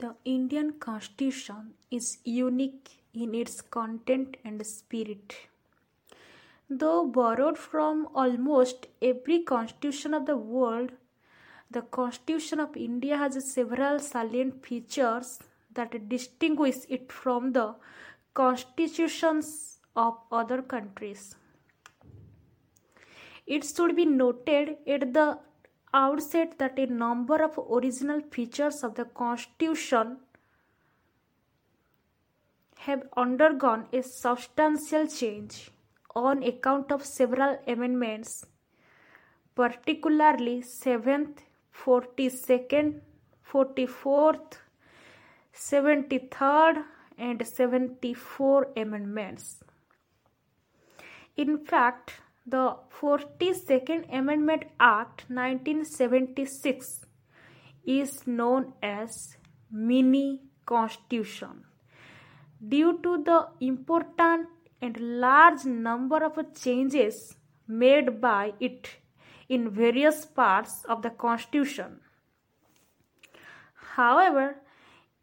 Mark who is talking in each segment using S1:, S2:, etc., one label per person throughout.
S1: The Indian Constitution is unique in its content and spirit. Though borrowed from almost every constitution of the world, the Constitution of India has several salient features that distinguish it from the constitutions of other countries. It should be noted at the outset that a number of original features of the Constitution have undergone a substantial change on account of several amendments, particularly 7th, 42nd, 44th, 73rd, and 74 amendments. In fact, the 42nd Amendment Act 1976 is known as mini constitution. Due to the important and large number of changes made by it in various parts of the constitution. However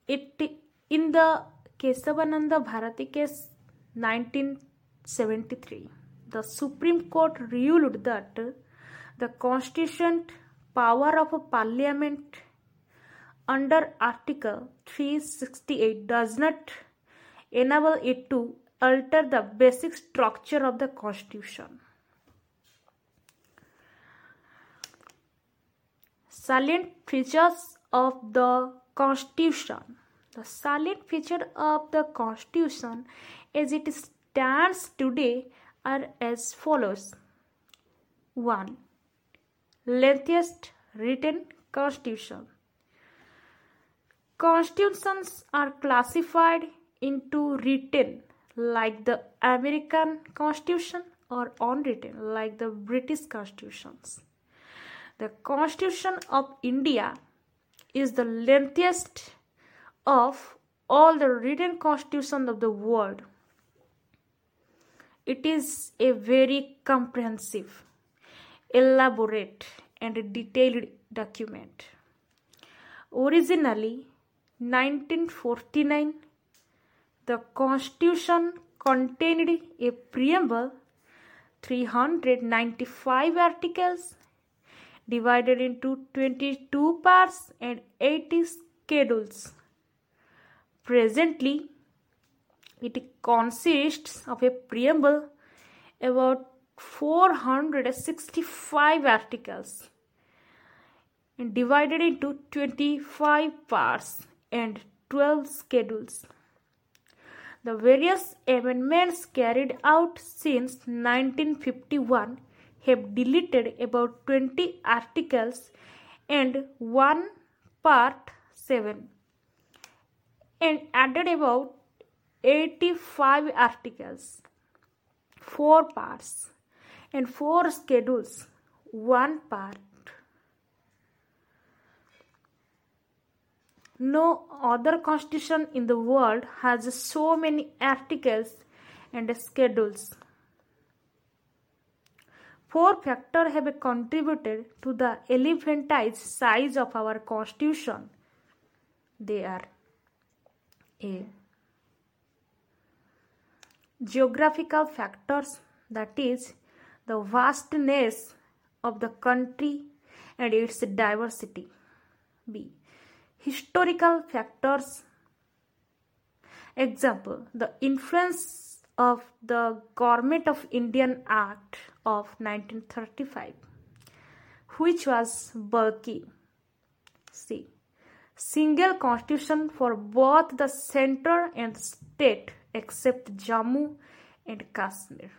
S1: it in the kesavananda bharati case 1973 the Supreme Court ruled that the constituent power of a parliament under Article 368 does not enable it to alter the basic structure of the constitution. Salient features of the constitution. The salient feature of the constitution as it stands today are as follows 1. Lengthiest written constitution. Constitutions are classified into written like the American Constitution or unwritten like the British Constitutions. The Constitution of India is the lengthiest of all the written constitutions of the world. It is a very comprehensive, elaborate, and detailed document. Originally, 1949, the Constitution contained a preamble, 395 articles, divided into 22 parts and 80 schedules. Presently, it consists of a preamble about 465 articles divided into 25 parts and 12 schedules. The various amendments carried out since 1951 have deleted about 20 articles and one part 7 and added about 85 articles, 4 parts, and 4 schedules, 1 part. No other constitution in the world has so many articles and schedules. Four factors have contributed to the elephantized size of our constitution. They are A geographical factors that is the vastness of the country and its diversity. B. Historical factors. Example the influence of the government of indian act of 1935 which was bulky. C. Single constitution for both the center and state except Jammu and Kashmir.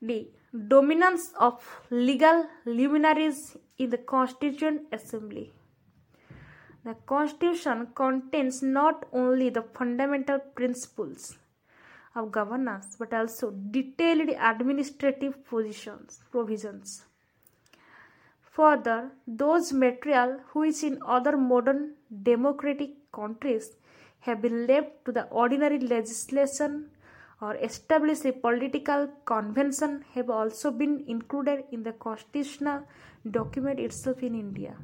S1: The dominance of legal luminaries in the Constituent Assembly. The Constitution contains not only the fundamental principles of governance but also detailed administrative positions, provisions. Further, those material which in other modern democratic countries have been left to the ordinary legislation or establish a political convention have also been included in the constitutional document itself in India.